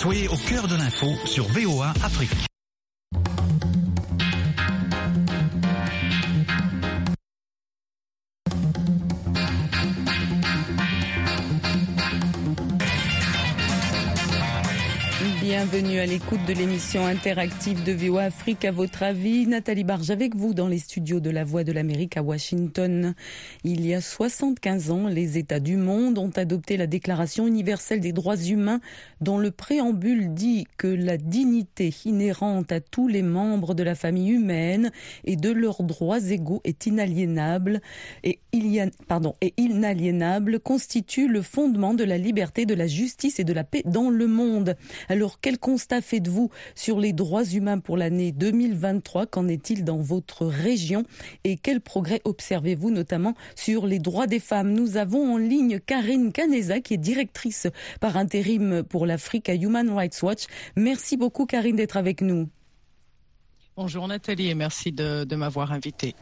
Soyez au cœur de l'info sur VOA Afrique. Bienvenue à l'écoute de l'émission interactive de VOA Afrique. À votre avis, Nathalie Barge avec vous dans les studios de la Voix de l'Amérique à Washington. Il y a 75 ans, les États du monde ont adopté la Déclaration universelle des droits humains dont le préambule dit que la dignité inhérente à tous les membres de la famille humaine et de leurs droits égaux est inaliénable et, il y a, pardon, et inaliénable constitue le fondement de la liberté, de la justice et de la paix dans le monde. Alors, quel constat faites-vous sur les droits humains pour l'année 2023 Qu'en est-il dans votre région Et quels progrès observez-vous notamment sur les droits des femmes? Nous avons en ligne Karine Caneza qui est directrice par intérim pour l'Afrique à Human Rights Watch. Merci beaucoup Karine d'être avec nous. Bonjour Nathalie et merci de, m'avoir invitée.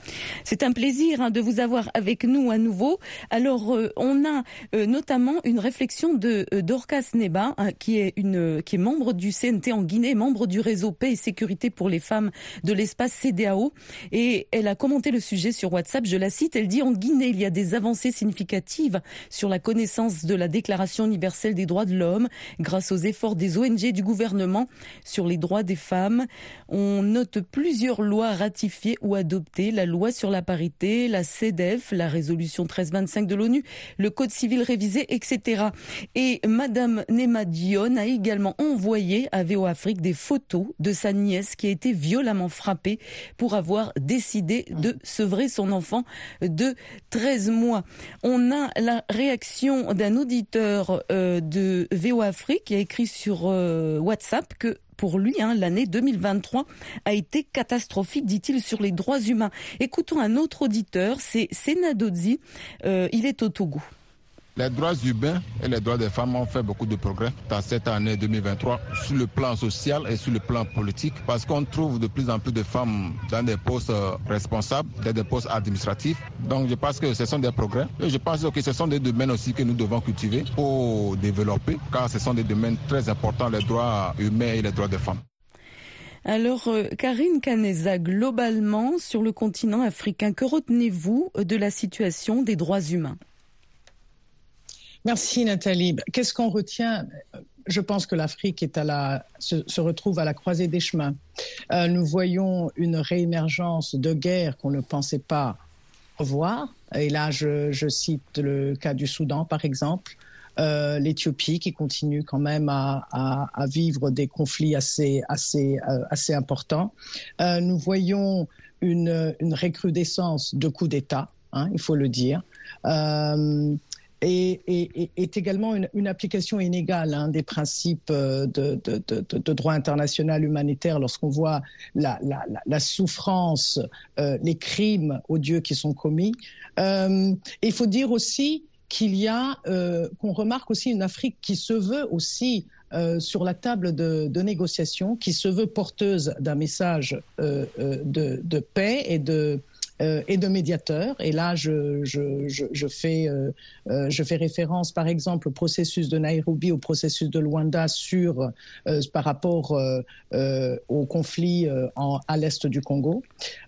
C'est un plaisir hein, de vous avoir avec nous à nouveau. Alors euh, on a euh, notamment une réflexion de euh, Dorcas Neba hein, qui est une qui est membre du CNT en Guinée, membre du réseau Paix et sécurité pour les femmes de l'espace CDAO et elle a commenté le sujet sur WhatsApp, je la cite, elle dit en Guinée, il y a des avancées significatives sur la connaissance de la déclaration universelle des droits de l'homme grâce aux efforts des ONG du gouvernement sur les droits des femmes. On note plusieurs lois ratifiées ou adoptées, la loi sur la parité, la CEDEF, la résolution 1325 de l'ONU, le code civil révisé, etc. Et Madame Nema Dion a également envoyé à VO Afrique des photos de sa nièce qui a été violemment frappée pour avoir décidé de sevrer son enfant de 13 mois. On a la réaction d'un auditeur euh, de VO Afrique qui a écrit sur euh, WhatsApp que pour lui, hein, l'année 2023 a été catastrophique, dit-il, sur les droits humains. Écoutons un autre auditeur, c'est Senadodzi, euh, il est au Togo. Les droits humains et les droits des femmes ont fait beaucoup de progrès dans cette année 2023 sur le plan social et sur le plan politique parce qu'on trouve de plus en plus de femmes dans des postes euh, responsables, dans des postes administratifs. Donc je pense que ce sont des progrès et je pense que ce sont des domaines aussi que nous devons cultiver pour développer car ce sont des domaines très importants, les droits humains et les droits des femmes. Alors, euh, Karine Caneza, globalement, sur le continent africain, que retenez-vous de la situation des droits humains? Merci Nathalie. Qu'est-ce qu'on retient? Je pense que l'Afrique se, retrouve à la croisée des chemins. Euh, nous voyons une réémergence de guerres qu'on ne pensait pas revoir. Et là, je, cite le cas du Soudan, par exemple, euh, l'Éthiopie qui continue quand même à, vivre des conflits assez, euh, importants. nous voyons une, recrudescence de coups d'État, hein, il faut le dire est également une, application inégale hein, des principes euh, de, droit international humanitaire lorsqu'on voit la, souffrance, euh, les crimes odieux qui sont commis. Euh, il faut dire aussi qu'il y a, qu'on remarque aussi une Afrique qui se veut aussi sur la table de, négociation, qui se veut porteuse d'un message de, paix et de, euh, et de médiateurs. Et là, je, je, je, fais, euh, euh, je fais référence, par exemple, au processus de Nairobi, au processus de Luanda sur, par rapport au conflit en, à l'est du Congo.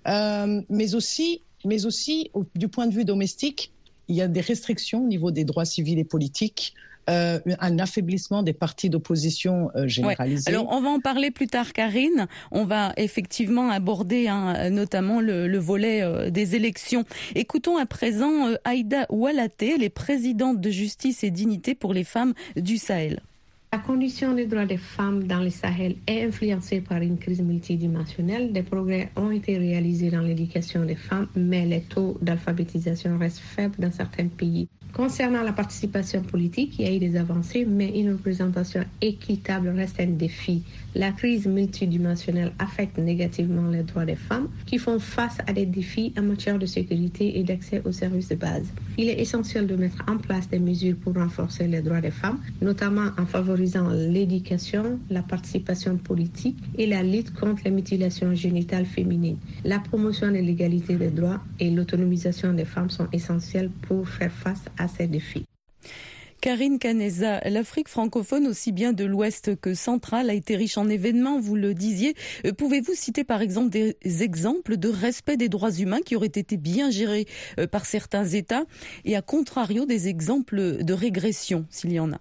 mais aussi, mais aussi du point de vue domestique, il y a des restrictions au niveau des droits civils et politiques euh, un affaiblissement des partis d'opposition euh, généralisés. Alors on va en parler plus tard, Karine. On va effectivement aborder hein, notamment le, volet euh, des élections. Écoutons à présent Aïda Oualaté, elle est présidente de Justice et Dignité pour les femmes du Sahel. La condition des droits des femmes dans le Sahel est influencée par une crise multidimensionnelle. Des progrès ont été réalisés dans l'éducation des femmes, mais les taux d'alphabétisation restent faibles dans certains pays. Concernant la participation politique, il y a eu des avancées, mais une représentation équitable reste un défi. La crise multidimensionnelle affecte négativement les droits des femmes qui font face à des défis en matière de sécurité et d'accès aux services de base. Il est essentiel de mettre en place des mesures pour renforcer les droits des femmes, notamment en favorisant l'éducation, la participation politique et la lutte contre les mutilations génitales féminines. La promotion de l'égalité des droits et l'autonomisation des femmes sont essentielles pour faire face à ces défis. Karine Caneza, l'Afrique francophone, aussi bien de l'Ouest que centrale, a été riche en événements, vous le disiez. Euh, pouvez-vous citer par exemple des exemples de respect des droits humains qui auraient été bien gérés euh, par certains États? Et à contrario des exemples de régression, s'il y en a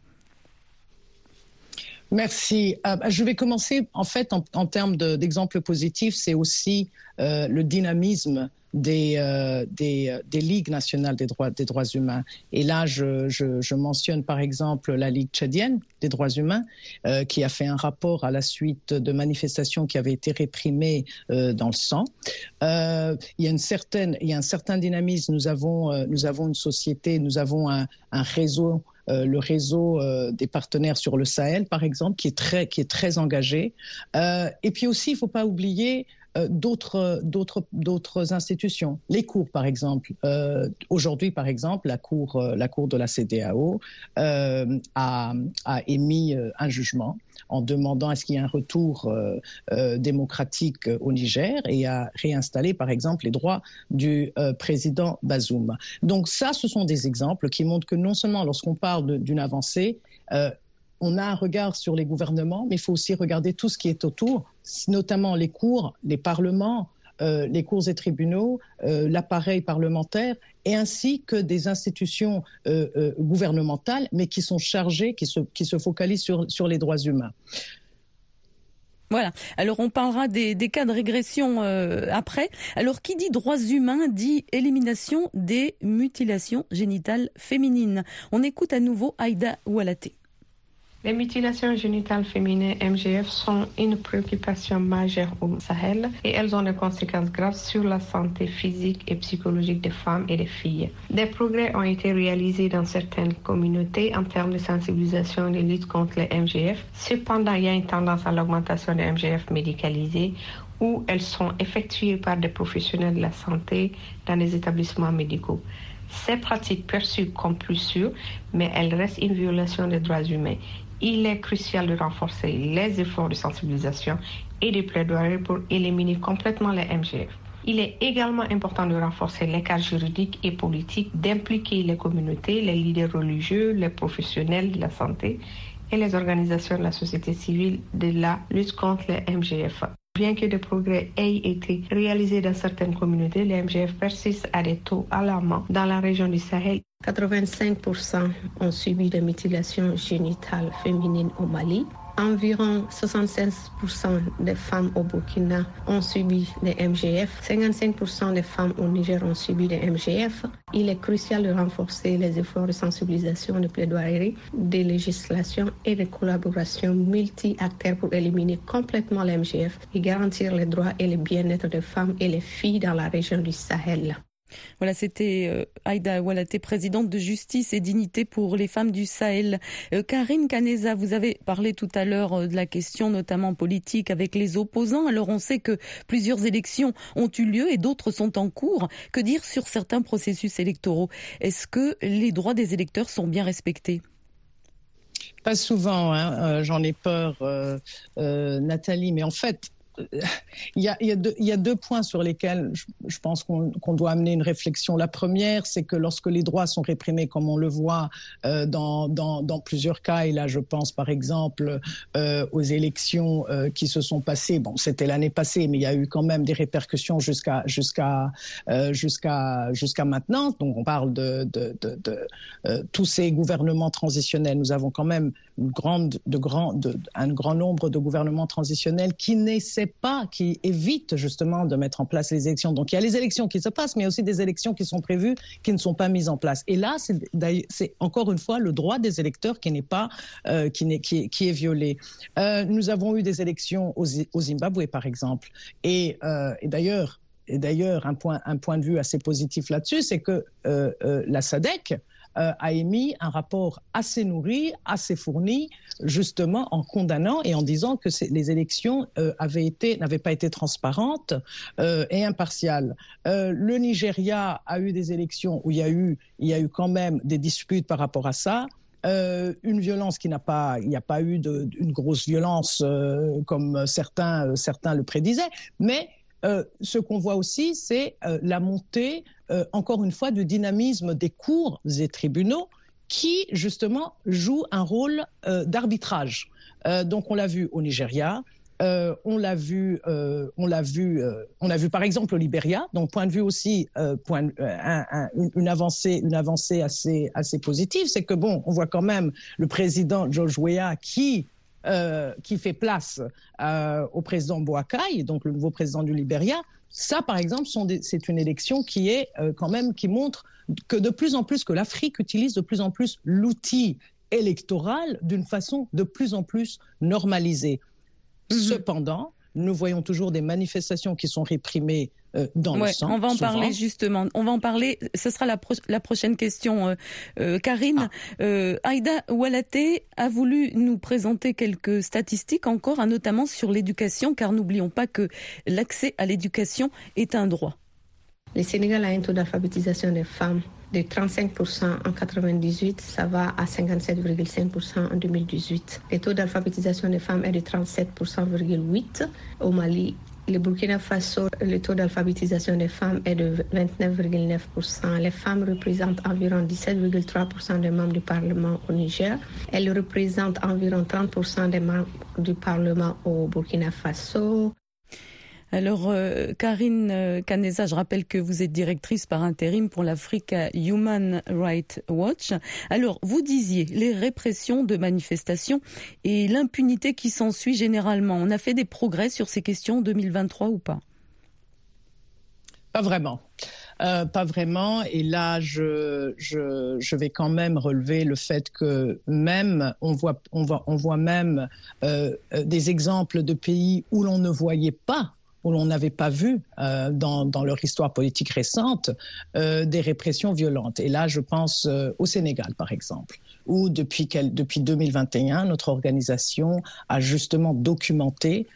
Merci. Euh, je vais commencer en fait en, termes d'exemples positifs, c'est aussi le dynamisme des, euh, des, euh, des, ligues nationales des droits, des droits humains. Et là, je, je, je, mentionne par exemple la Ligue tchadienne des droits humains, euh, qui a fait un rapport à la suite de manifestations qui avaient été réprimées euh, dans le sang. Euh, il, y a une certaine, il y a un certain dynamisme. Nous avons, euh, nous avons une société, nous avons un, un réseau euh, le réseau euh, des partenaires sur le Sahel, par exemple, qui est très, qui est très engagé. Euh, et puis aussi, il ne faut pas oublier d'autres d'autres d'autres institutions. Les cours par exemple. Euh, aujourd'hui par exemple la cour euh, la cour de la CDAO euh, a, a émis euh, un jugement en demandant à ce qu'il y ait un retour euh, euh, démocratique au Niger et à réinstaller par exemple les droits du euh, président Bazoum. Donc ça ce sont des exemples qui montrent que non seulement lorsqu'on parle d'une avancée euh, on a un regard sur les gouvernements, mais il faut aussi regarder tout ce qui est autour, notamment les cours, les parlements, euh, les cours et tribunaux, euh, l'appareil parlementaire, et ainsi que des institutions euh, gouvernementales, mais qui sont chargées, qui se, focalisent sur, les droits humains. Voilà. Alors on parlera des, cas de régression après. Alors qui dit droits humains dit élimination des mutilations génitales féminines. On écoute à nouveau Aïda Oualaté. Les mutilations génitales féminines MGF sont une préoccupation majeure au Sahel et elles ont des conséquences graves sur la santé physique et psychologique des femmes et des filles. Des progrès ont été réalisés dans certaines communautés en termes de sensibilisation et de lutte contre les MGF. Cependant, il y a une tendance à l'augmentation des MGF médicalisées où elles sont effectuées par des professionnels de la santé dans les établissements médicaux. Ces pratiques perçues comme plus sûres, mais elles restent une violation des droits humains il est crucial de renforcer les efforts de sensibilisation et de plaidoyer pour éliminer complètement les MGF. Il est également important de renforcer les cas juridiques et politiques, d'impliquer les communautés, les leaders religieux, les professionnels de la santé et les organisations de la société civile de la lutte contre les MGF. Bien que des progrès aient été réalisés dans certaines communautés, les MGF persistent à des taux alarmants dans la région du Sahel. 85% ont subi des mutilations génitales féminines au Mali. Environ 76% des femmes au Burkina ont subi des MGF. 55% des femmes au Niger ont subi des MGF. Il est crucial de renforcer les efforts de sensibilisation, de plaidoirie, de législation et de collaboration multi-acteurs pour éliminer complètement les MGF et garantir les droits et le bien-être des femmes et les filles dans la région du Sahel. Voilà, c'était euh, Aïda Oualaté, présidente de Justice et Dignité pour les femmes du Sahel. Euh, Karine Caneza, vous avez parlé tout à l'heure euh, de la question notamment politique avec les opposants. Alors on sait que plusieurs élections ont eu lieu et d'autres sont en cours. Que dire sur certains processus électoraux? Est-ce que les droits des électeurs sont bien respectés? Pas souvent, hein, j'en ai peur, Nathalie, mais en fait, il y, a, deux, points sur lesquels je, pense qu'on qu doit amener une réflexion. La première, c'est que lorsque les droits sont réprimés, comme on le voit euh, dans, plusieurs cas, et là je pense par exemple euh, aux élections euh, qui se sont passées, bon c'était l'année passée, mais il y a eu quand même des répercussions jusqu'à maintenant. Donc on parle de, tous ces gouvernements transitionnels. Nous avons quand même un grand nombre de gouvernements transitionnels qui n'essaient pas, qui évitent justement de mettre en place les élections. Donc il y a les élections qui se passent, mais aussi des élections qui sont prévues, qui ne sont pas mises en place. Et là, c'est encore une fois le droit des électeurs qui n'est pas, euh, qui, est, qui, est, violé. Euh, nous avons eu des élections au, au Zimbabwe, par exemple. Et, euh, et d'ailleurs, et d'ailleurs, un point, un point de vue assez positif là-dessus, c'est que la SADEC, euh, a émis un rapport assez nourri, assez fourni, justement en condamnant et en disant que les élections euh, avaient été, n'avaient pas été transparentes euh, et impartiales. Le Nigeria a eu des élections où il y a eu, quand même des disputes par rapport à ça. Une violence qui n'a pas, il n'y a pas eu de, une grosse violence comme certains le prédisaient, mais Euh, ce qu'on voit aussi, c'est euh, la montée, euh, encore une fois, du dynamisme des cours et tribunaux qui justement joue un rôle d'arbitrage. donc on l'a vu au Nigeria, on l'a vu, on l'a vu, on a vu par exemple au Libéria. Donc point de vue aussi, une avancée, une avancée assez assez positive, c'est que bon, on voit quand même le président George Weah qui qui fait place au président Boakai, donc le nouveau président du Libéria. Ça, par exemple, c'est une élection qui est quand même qui montre que de plus en plus que l'Afrique utilise de plus en plus l'outil électoral d'une façon de plus en plus normalisée. Mhm. Cependant, nous voyons toujours des manifestations qui sont réprimées euh, dans le sang. On va en parler justement. On va en parler. Ce sera la, la prochaine question, euh, euh, Karine. Ah. Aïda Oualaté a voulu nous présenter quelques statistiques encore, hein, notamment sur l'éducation, car n'oublions pas que l'accès à l'éducation est un droit. Le Sénégal a un taux d'alphabétisation des femmes de 35% en 98, ça va à 57,5% en 2018. Le taux d'alphabétisation des femmes est de 37,8% au Mali. Le Burkina Faso, le taux d'alphabétisation des femmes est de 29,9%. Les femmes représentent environ 17,3% des membres du Parlement au Niger. Elles représentent environ 30% des membres du Parlement au Burkina Faso. Alors, euh, Karine Canesa, euh, je rappelle que vous êtes directrice par intérim pour l'Africa Human Rights Watch. Alors, vous disiez les répressions de manifestations et l'impunité qui s'ensuit généralement. On a fait des progrès sur ces questions en 2023 ou pas? Pas vraiment. Euh, pas vraiment. Et là, je, vais quand même relever le fait que même, on voit, on voit même des exemples de pays où l'on ne voyait pas où l'on n'avait pas vu euh, dans, leur histoire politique récente euh, des répressions violentes. Et là, je pense euh, au Sénégal, par exemple, où depuis, depuis 2021, notre organisation a justement documenté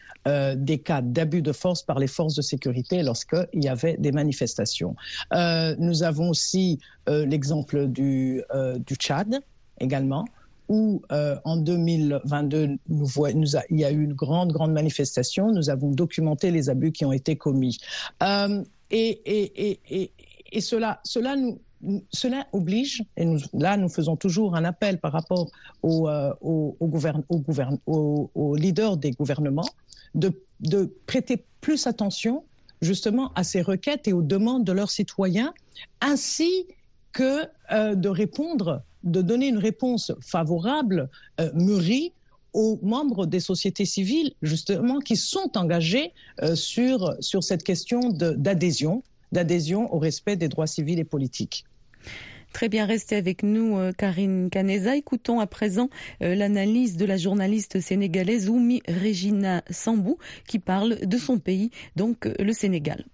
des cas d'abus de force par les forces de sécurité lorsqu'il y avait des manifestations. nous avons aussi l'exemple du, du Tchad également, où euh, en 2022, nous il y a eu une grande, grande manifestation. Nous avons documenté les abus qui ont été commis. Euh, et, cela, cela nous, cela oblige, et là nous faisons toujours un appel par rapport aux, euh, leaders des gouvernements, de, prêter plus attention justement à ces requêtes et aux demandes de leurs citoyens, ainsi que de répondre de donner une réponse favorable, euh, mûrie, aux membres des sociétés civiles, justement, qui sont engagés euh, sur, cette question d'adhésion, d'adhésion au respect des droits civils et politiques. Très bien, restez avec nous, euh, Karine Caneza. Écoutons à présent l'analyse de la journaliste sénégalaise Oumi Regina Sambou, qui parle de son pays, donc le Sénégal.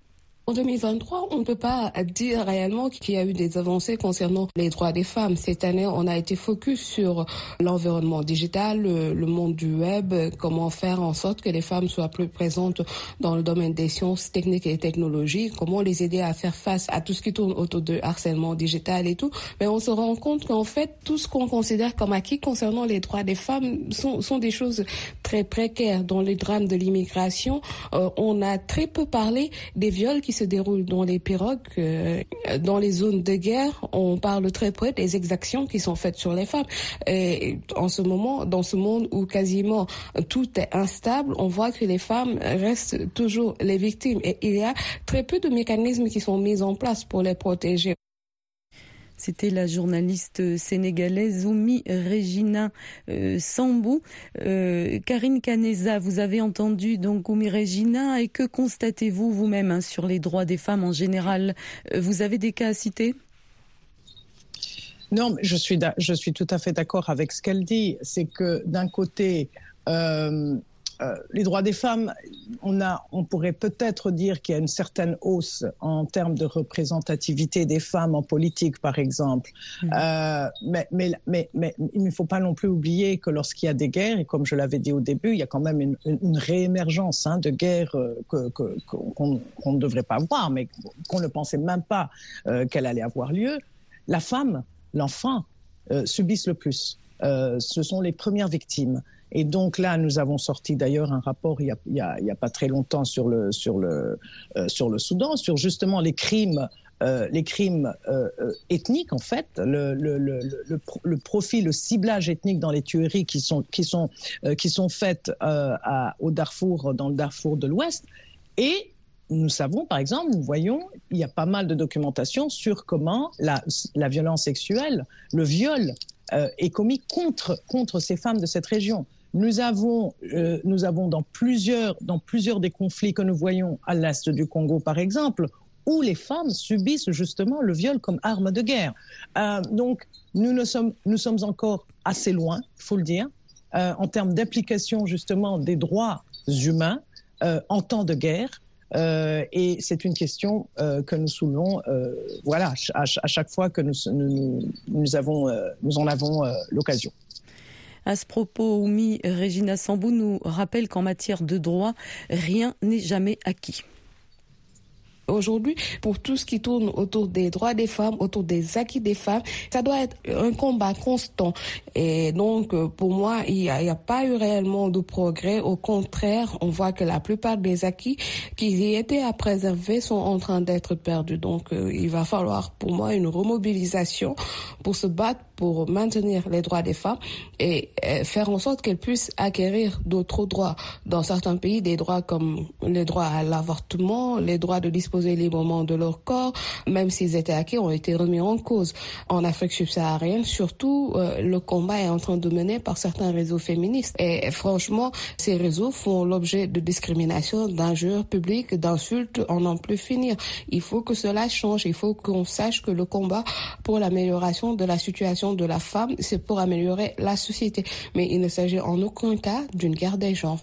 En 2023, on ne peut pas dire réellement qu'il y a eu des avancées concernant les droits des femmes. Cette année, on a été focus sur l'environnement digital, le, monde du web, comment faire en sorte que les femmes soient plus présentes dans le domaine des sciences techniques et technologies, comment les aider à faire face à tout ce qui tourne autour de harcèlement digital et tout. Mais on se rend compte qu'en fait, tout ce qu'on considère comme acquis concernant les droits des femmes sont, des choses très précaires. Dans les drames de l'immigration, euh, on a très peu parlé des viols qui se déroule dans les pirogues, euh, dans les zones de guerre, on parle très près des exactions qui sont faites sur les femmes. Et en ce moment, dans ce monde où quasiment tout est instable, on voit que les femmes restent toujours les victimes. Et il y a très peu de mécanismes qui sont mis en place pour les protéger. C'était la journaliste sénégalaise Oumi Regina euh, Sambou. Euh, Karine Caneza, vous avez entendu donc Oumi Regina et que constatez-vous vous-même hein, sur les droits des femmes en général? Euh, Vous avez des cas à citer? Non, je suis, je suis tout à fait d'accord avec ce qu'elle dit. C'est que d'un côté, les droits des femmes, on, a, on pourrait peut-être dire qu'il y a une certaine hausse en termes de représentativité des femmes en politique, par exemple. Mmh. Euh, mais, mais, mais, mais, il ne faut pas non plus oublier que lorsqu'il y a des guerres, et comme je l'avais dit au début, il y a quand même une, une, réémergence hein, de guerres euh, qu'on ne devrait pas voir, mais qu'on ne pensait même pas euh, qu'elle allait avoir lieu. La femme, l'enfant, euh, subissent le plus. ce sont les premières victimes. Et donc là, nous avons sorti d'ailleurs un rapport il n'y a, a, pas très longtemps euh, sur le Soudan, sur justement les crimes euh, les crimes euh, ethniques, en fait, le, le, le, profil, le ciblage ethnique dans les tueries qui sont, faites au Darfour, dans le Darfour de l'Ouest. Et nous savons, par exemple, nous voyons, il y a pas mal de documentation sur comment la, violence sexuelle, le viol est commis contre ces femmes de cette région. Nous avons, euh, nous avons dans, plusieurs, dans plusieurs des conflits que nous voyons à l'est du Congo, par exemple, où les femmes subissent justement le viol comme arme de guerre. Euh, donc, nous, ne sommes, nous sommes encore assez loin, il faut le dire, euh, en termes d'application justement des droits humains euh, en temps de guerre. Euh, et c'est une question euh, que nous soulevons, euh, voilà, à, chaque fois que nous, nous, nous, avons, nous en avons l'occasion. À ce propos, Oumi Regina Sambou nous rappelle qu'en matière de droit, rien n'est jamais acquis. Aujourd'hui, pour tout ce qui tourne autour des droits des femmes, autour des acquis des femmes, ça doit être un combat constant. Et donc, euh, pour moi, il n'y a, pas eu réellement de progrès. Au contraire, on voit que la plupart des acquis qui y étaient à préserver sont en train d'être perdus. Donc, euh, il va falloir, pour moi, une remobilisation pour se battre pour maintenir les droits des femmes et euh, faire en sorte qu'elles puissent acquérir d'autres droits. Dans certains pays, des droits comme les droits à l'avortement, les droits de disposer librement de leur corps, même s'ils étaient acquis, ont été remis en cause. En Afrique subsaharienne, surtout, euh, le combat est en train de mener par certains réseaux féministes. Et franchement, ces réseaux font l'objet de discrimination, d'injures publiques, d'insultes, en n'en plus finir. Il faut que cela change. Il faut qu'on sache que le combat pour l'amélioration de la situation de la femme, c'est pour améliorer la société. Mais il ne s'agit en aucun cas d'une guerre des genres.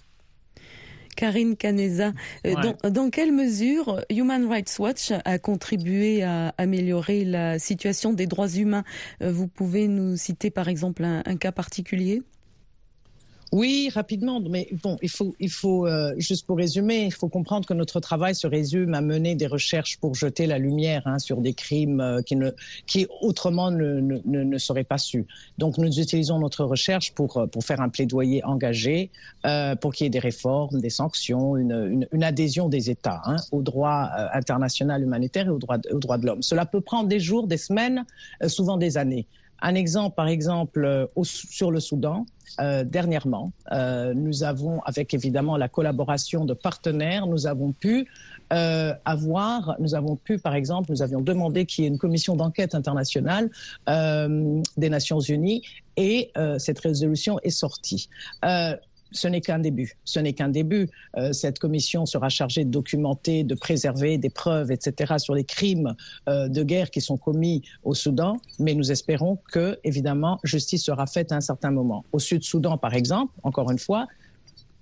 Karine Caneza, euh, dans, dans, quelle mesure Human Rights Watch a contribué à améliorer la situation des droits humains? Euh, Vous pouvez nous citer par exemple un, un cas particulier? Oui, rapidement. Mais bon, il faut, il faut euh, juste pour résumer, il faut comprendre que notre travail se résume à mener des recherches pour jeter la lumière hein, sur des crimes euh, qui, ne, qui autrement ne, ne, ne, seraient pas su. Donc, nous utilisons notre recherche pour, euh, pour faire un plaidoyer engagé, euh, pour qu'il y ait des réformes, des sanctions, une, une, une adhésion des États hein, au droit euh, international humanitaire et aux droits, aux droits de l'homme. Cela peut prendre des jours, des semaines, euh, souvent des années. Un exemple, par exemple, euh, sur le Soudan, euh, dernièrement, euh, nous avons, avec évidemment la collaboration de partenaires, nous avons pu avoir, nous avons pu, par exemple, nous avions demandé qu'il y ait une commission d'enquête internationale des Nations Unies et cette résolution est sortie ce n'est qu'un début. Ce n'est qu'un début. Euh, cette commission sera chargée de documenter, de préserver des preuves, etc., sur les crimes euh, de guerre qui sont commis au Soudan. Mais nous espérons que, évidemment, justice sera faite à un certain moment. Au Sud-Soudan, par exemple, encore une fois,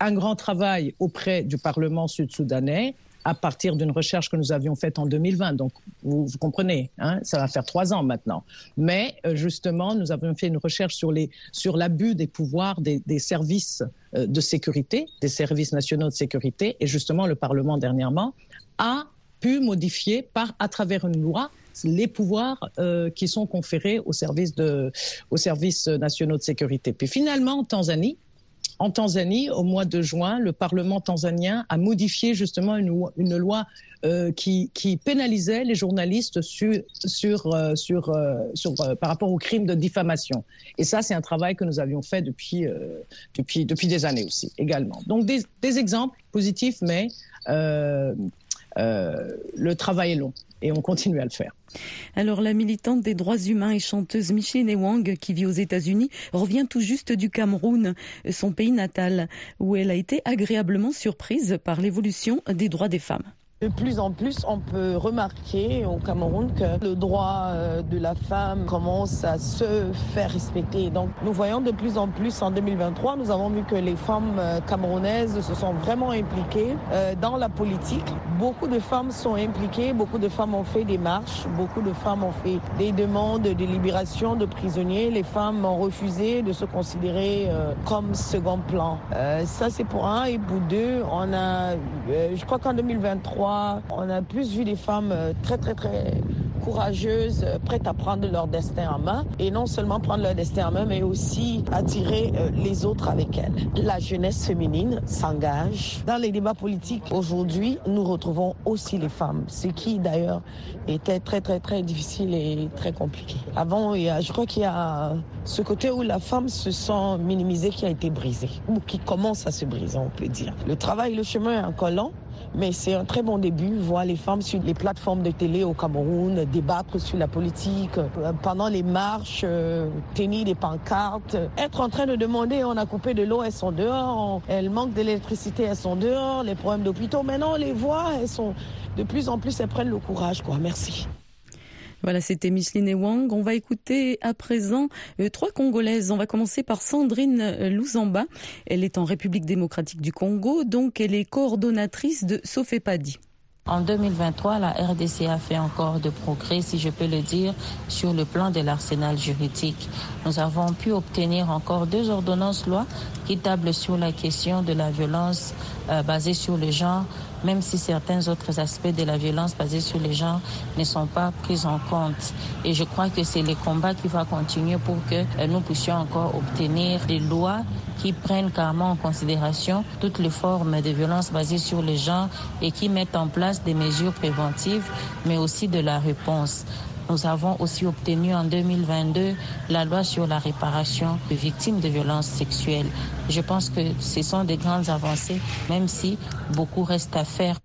un grand travail auprès du Parlement sud-soudanais à partir d'une recherche que nous avions faite en 2020. Donc, vous, vous comprenez, hein, ça va faire trois ans maintenant. Mais euh, justement, nous avons fait une recherche sur les sur l'abus des pouvoirs des, des services de sécurité, des services nationaux de sécurité, et justement, le Parlement dernièrement a pu modifier par à travers une loi les pouvoirs euh, qui sont conférés aux services de aux services nationaux de sécurité. Puis finalement, en Tanzanie, en Tanzanie, au mois de juin, le Parlement tanzanien a modifié justement une, loi euh, qui, qui, pénalisait les journalistes euh, euh, par rapport aux crimes de diffamation. Et ça, c'est un travail que nous avions fait depuis, depuis, depuis des années aussi, également. Donc des, exemples positifs, mais le travail est long et on continue à le faire. Alors la militante des droits humains et chanteuse Micheline Wang, qui vit aux États-Unis, revient tout juste du Cameroun, son pays natal, où elle a été agréablement surprise par l'évolution des droits des femmes. De plus en plus, on peut remarquer au Cameroun que le droit euh, de la femme commence à se faire respecter. Donc, nous voyons de plus en plus en 2023, nous avons vu que les femmes euh, camerounaises se sont vraiment impliquées euh, dans la politique. Beaucoup de femmes sont impliquées, beaucoup de femmes ont fait des marches, beaucoup de femmes ont fait des demandes de libération de prisonniers. Les femmes ont refusé de se considérer comme second plan. Ça, c'est pour un. Et pour deux, on a, je crois qu'en 2023, on a plus vu des femmes euh, très très très courageuses, prêtes à prendre leur destin en main et non seulement prendre leur destin en main, mais aussi attirer les autres avec elles. La jeunesse féminine s'engage dans les débats politiques. Aujourd'hui, nous retrouvons aussi les femmes, ce qui d'ailleurs était très très très difficile et très compliqué. Avant, je crois qu'il y a ce côté où la femme se sent minimisée qui a été brisé, ou qui commence à se briser, on peut dire. Le travail, le chemin est encore lent, mais c'est un très bon début, voir les femmes sur les plateformes de télé au Cameroun, débattre sur la politique, euh, pendant les marches, euh, tenir des pancartes, être en train de demander, on a coupé de l'eau, elles sont dehors, elles manquent d'électricité, elles sont dehors, les problèmes d'hôpitaux, maintenant on les voit, elles sont de plus en plus, elles prennent le courage, quoi. Merci. Voilà, c'était Micheline et Wang. On va écouter à présent euh, trois Congolaises. On va commencer par Sandrine euh, Luzamba. Elle est en République démocratique du Congo, donc elle est coordonnatrice de Sofepadi. En 2023, la RDC a fait encore de progrès, si je peux le dire, sur le plan de l'arsenal juridique. Nous avons pu obtenir encore deux ordonnances loi qui tablent sur la question de la violence euh, basée sur le genre même si certains autres aspects de la violence basée sur les gens ne sont pas pris en compte. Et je crois que c'est le combat qui va continuer pour que euh, nous puissions encore obtenir des lois qui prennent carrément en considération toutes les formes de violence basées sur les gens et qui mettent en place des mesures préventives, mais aussi de la réponse. Nous avons aussi obtenu en 2022 la loi sur la réparation des victimes de violences sexuelles. Je pense que ce sont des grandes avancées, même si beaucoup reste à faire.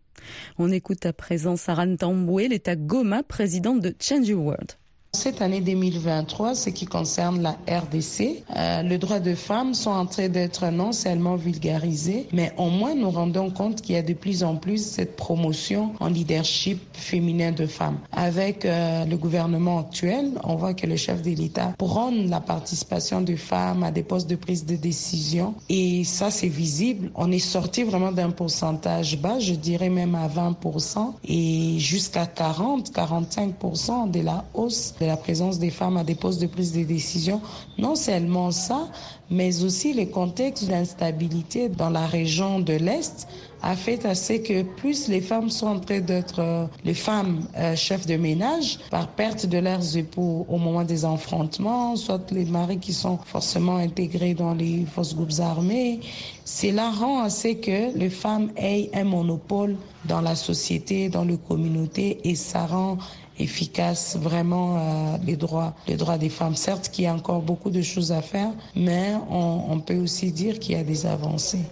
On écoute à présent Sarah Tamboué, l'État Goma, présidente de Change Your World. Cette année 2023, ce qui concerne la RDC, euh, le droit de femmes sont en train d'être non seulement vulgarisés, mais au moins nous rendons compte qu'il y a de plus en plus cette promotion en leadership féminin de femmes. Avec euh, le gouvernement actuel, on voit que le chef de l'État prône la participation des femmes à des postes de prise de décision et ça c'est visible. On est sorti vraiment d'un pourcentage bas, je dirais même à 20% et jusqu'à 40, 45% de la hausse de la présence des femmes à des postes de prise de décision. Non seulement ça, mais aussi le contexte d'instabilité dans la région de l'Est a fait assez que plus les femmes sont en train d'être euh, les femmes euh, chefs de ménage par perte de leurs époux au moment des affrontements, soit les maris qui sont forcément intégrés dans les forces groupes armés. Cela rend assez que les femmes aient un monopole dans la société, dans les communautés et ça rend efficace vraiment euh, les droits les droits des femmes. Certes qu'il y a encore beaucoup de choses à faire, mais on, on peut aussi dire qu'il y a des avancées.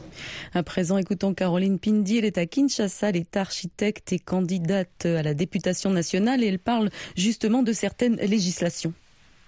À présent, écoutons Caroline Pindi. Elle est à Kinshasa, elle est architecte et candidate à la députation nationale et elle parle justement de certaines législations.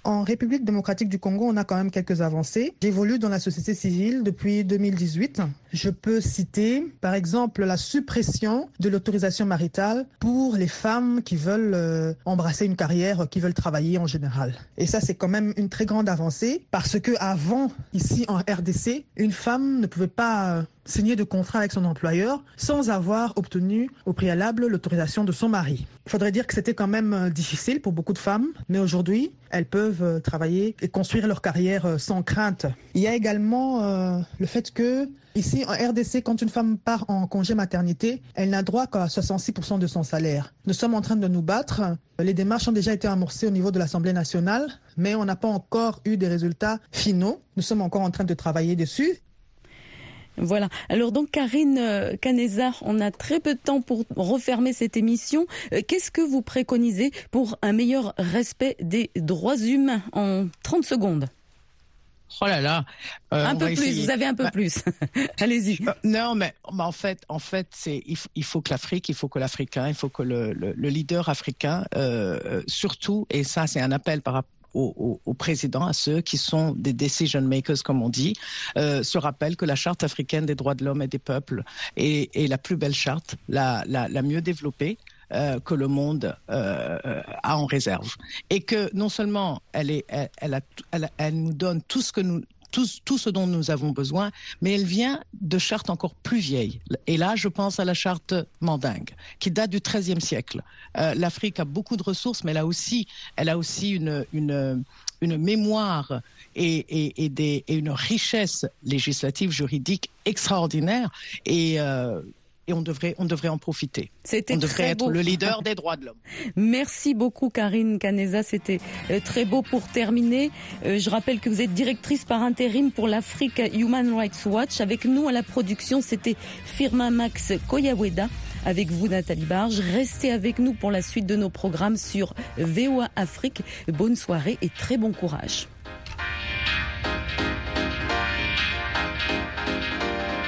En République démocratique du Congo, on a quand même quelques avancées. J'évolue dans la société civile depuis 2018. Je peux citer, par exemple, la suppression de l'autorisation maritale pour les femmes qui veulent euh, embrasser une carrière, qui veulent travailler en général. Et ça, c'est quand même une très grande avancée parce que avant, ici en RDC, une femme ne pouvait pas euh, signer de contrat avec son employeur sans avoir obtenu au préalable l'autorisation de son mari. Il faudrait dire que c'était quand même euh, difficile pour beaucoup de femmes, mais aujourd'hui, elles peuvent travailler et construire leur carrière sans crainte. Il y a également le fait que Ici, en RDC, quand une femme part en congé maternité, elle n'a droit qu'à 66% de son salaire. Nous sommes en train de nous battre. Les démarches ont déjà été amorcées au niveau de l'Assemblée nationale, mais on n'a pas encore eu des résultats finaux. Nous sommes encore en train de travailler dessus. Voilà. Alors donc Karine euh, Caneza, on a très peu de temps pour refermer cette émission. Euh, qu'est-ce que vous préconisez pour un meilleur respect des droits humains en 30 secondes? Oh là là. Euh, un peu plus, vous avez un peu bah, plus. Allez-y. Non, mais, en fait, en fait, c'est il, faut que l'Afrique, il faut que l'Africain, il faut que le, leader africain, surtout, et ça, c'est un appel par rapport au, au, président, à ceux qui sont des decision makers, comme on dit, euh, se rappelle que la charte africaine des droits de l'homme et des peuples est, est, la plus belle charte, la, la, la mieux développée. Euh, que le monde euh, a en réserve et que non seulement elle, est, elle, a, elle, elle nous donne tout ce que nous tout, tout, ce dont nous avons besoin, mais elle vient de chartes encore plus vieilles. Et là, je pense à la charte mandingue, qui date du XIIIe siècle. Euh, L'Afrique a beaucoup de ressources, mais elle a aussi, elle a aussi une, une, une mémoire et, et, et, des, et, une richesse législative, juridique extraordinaire. Et, euh, et on devrait, on devrait en profiter. C'était on devrait être le leader des droits de l'homme. Merci beaucoup Karine Caneza, c'était euh, très beau pour terminer. Euh, je rappelle que vous êtes directrice par intérim pour l'Afrique Human Rights Watch. Avec nous à la production, c'était Firma Max Koyaweda. Avec vous, Nathalie Barge. Restez avec nous pour la suite de nos programmes sur VOA Afrique. Bonne soirée et très bon courage.